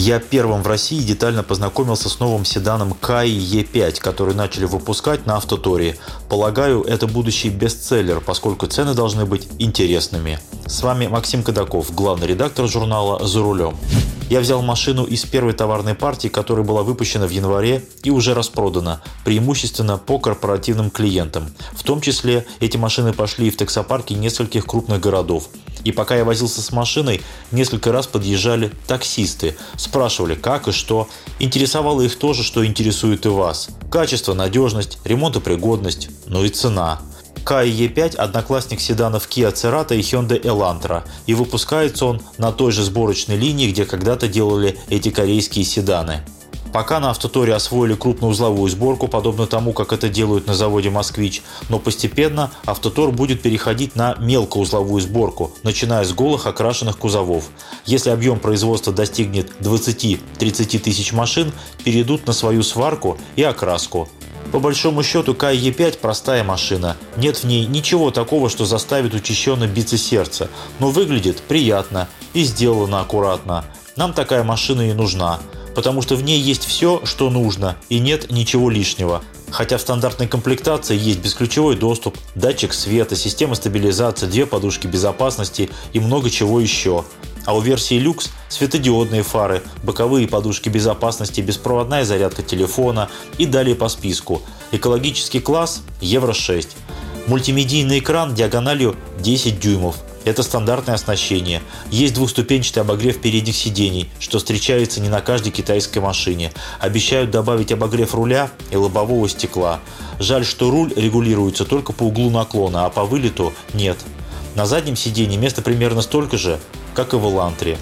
Я первым в России детально познакомился с новым седаном Кай E5, который начали выпускать на Автоторе. Полагаю, это будущий бестселлер, поскольку цены должны быть интересными. С вами Максим Кадаков, главный редактор журнала «За рулем». Я взял машину из первой товарной партии, которая была выпущена в январе и уже распродана, преимущественно по корпоративным клиентам. В том числе эти машины пошли в таксопарки нескольких крупных городов. И пока я возился с машиной, несколько раз подъезжали таксисты, спрашивали как и что. Интересовало их то же, что интересует и вас. Качество, надежность, ремонтопригодность, ну и цена. Kai E5 – одноклассник седанов Kia Cerato и Hyundai Elantra, и выпускается он на той же сборочной линии, где когда-то делали эти корейские седаны. Пока на автоторе освоили крупноузловую сборку, подобно тому, как это делают на заводе «Москвич», но постепенно автотор будет переходить на мелкоузловую сборку, начиная с голых окрашенных кузовов. Если объем производства достигнет 20-30 тысяч машин, перейдут на свою сварку и окраску. По большому счету Кай Е5 простая машина. Нет в ней ничего такого, что заставит учащенно биться сердце. Но выглядит приятно и сделано аккуратно. Нам такая машина и нужна. Потому что в ней есть все, что нужно, и нет ничего лишнего. Хотя в стандартной комплектации есть бесключевой доступ, датчик света, система стабилизации, две подушки безопасности и много чего еще. А у версии люкс светодиодные фары, боковые подушки безопасности, беспроводная зарядка телефона и далее по списку. Экологический класс Евро 6. Мультимедийный экран диагональю 10 дюймов. Это стандартное оснащение. Есть двухступенчатый обогрев передних сидений, что встречается не на каждой китайской машине. Обещают добавить обогрев руля и лобового стекла. Жаль, что руль регулируется только по углу наклона, а по вылету нет. На заднем сиденье места примерно столько же, как и в Элантре.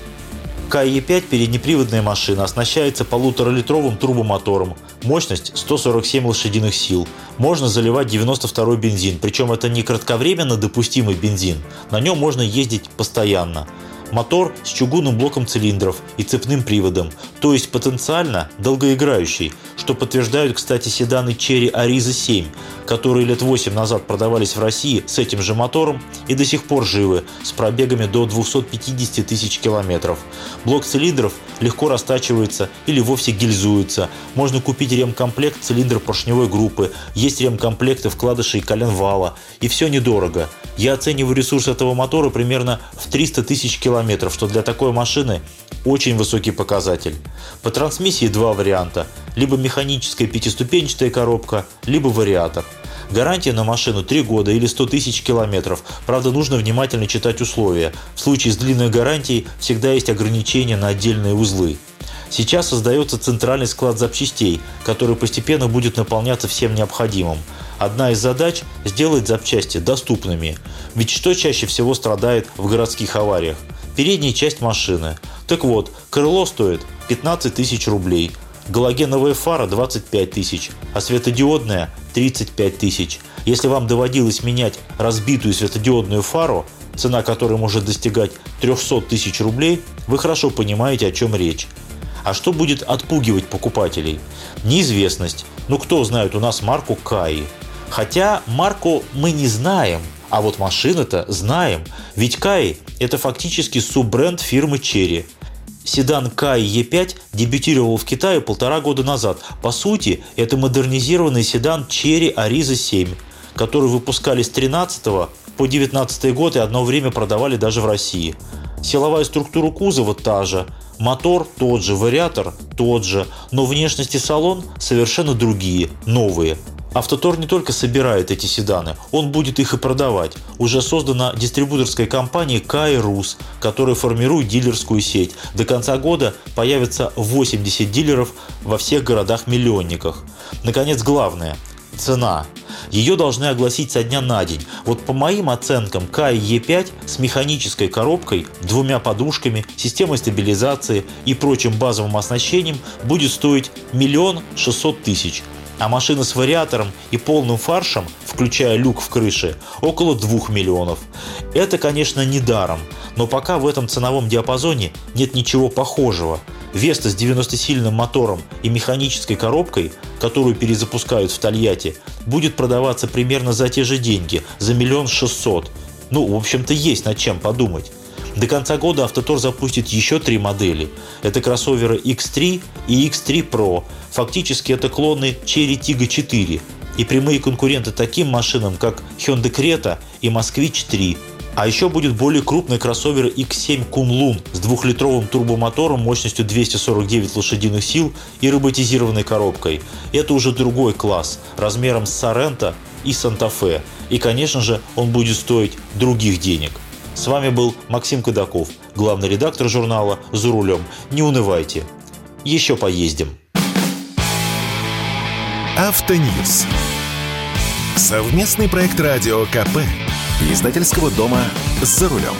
КАЕ-5 переднеприводная машина оснащается полуторалитровым турбомотором, мощность 147 лошадиных сил. Можно заливать 92 бензин, причем это не кратковременно допустимый бензин, на нем можно ездить постоянно. Мотор с чугунным блоком цилиндров и цепным приводом, то есть потенциально долгоиграющий, что подтверждают, кстати, седаны Cherry Ariza 7, которые лет 8 назад продавались в России с этим же мотором и до сих пор живы, с пробегами до 250 тысяч километров. Блок цилиндров легко растачивается или вовсе гильзуется. Можно купить ремкомплект цилиндр поршневой группы, есть ремкомплекты вкладышей коленвала, и все недорого. Я оцениваю ресурс этого мотора примерно в 300 тысяч километров, что для такой машины очень высокий показатель. По трансмиссии два варианта. Либо механическая пятиступенчатая коробка, либо вариатор. Гарантия на машину 3 года или 100 тысяч километров. Правда, нужно внимательно читать условия. В случае с длинной гарантией всегда есть ограничения на отдельные узлы. Сейчас создается центральный склад запчастей, который постепенно будет наполняться всем необходимым. Одна из задач – сделать запчасти доступными. Ведь что чаще всего страдает в городских авариях? Передняя часть машины. Так вот, крыло стоит 15 тысяч рублей, галогеновая фара 25 тысяч, а светодиодная 35 тысяч. Если вам доводилось менять разбитую светодиодную фару, цена которой может достигать 300 тысяч рублей, вы хорошо понимаете, о чем речь. А что будет отпугивать покупателей? Неизвестность. Ну кто знает у нас марку Каи? Хотя марку мы не знаем, а вот машины-то знаем. Ведь Каи – это фактически суббренд фирмы Cherry. Седан Кай E5 дебютировал в Китае полтора года назад. По сути, это модернизированный седан Cherry Ariza 7, который выпускали с 13 по 19 год и одно время продавали даже в России. Силовая структура кузова та же, мотор тот же, вариатор тот же, но внешность и салон совершенно другие, новые – Автотор не только собирает эти седаны, он будет их и продавать. Уже создана дистрибуторская компания Кайрус, которая формирует дилерскую сеть. До конца года появится 80 дилеров во всех городах-миллионниках. Наконец, главное – цена. Ее должны огласить со дня на день. Вот по моим оценкам, Кай Е5 с механической коробкой, двумя подушками, системой стабилизации и прочим базовым оснащением будет стоить миллион шестьсот тысяч а машина с вариатором и полным фаршем, включая люк в крыше, около 2 миллионов. Это, конечно, не даром, но пока в этом ценовом диапазоне нет ничего похожего. Веста с 90-сильным мотором и механической коробкой, которую перезапускают в Тольятти, будет продаваться примерно за те же деньги, за миллион шестьсот. Ну, в общем-то, есть над чем подумать. До конца года Автотор запустит еще три модели. Это кроссоверы X3 и X3 Pro. Фактически это клоны Cherry Tiggo 4 и прямые конкуренты таким машинам, как Hyundai Creta и Москвич 3. А еще будет более крупный кроссовер X7 Kunlun с двухлитровым турбомотором мощностью 249 лошадиных сил и роботизированной коробкой. Это уже другой класс, размером с Sorento и Santa-Fe. И, конечно же, он будет стоить других денег. С вами был Максим Кадаков, главный редактор журнала «За рулем». Не унывайте. Еще поездим. Автоньюз. Совместный проект радио КП. Издательского дома «За рулем».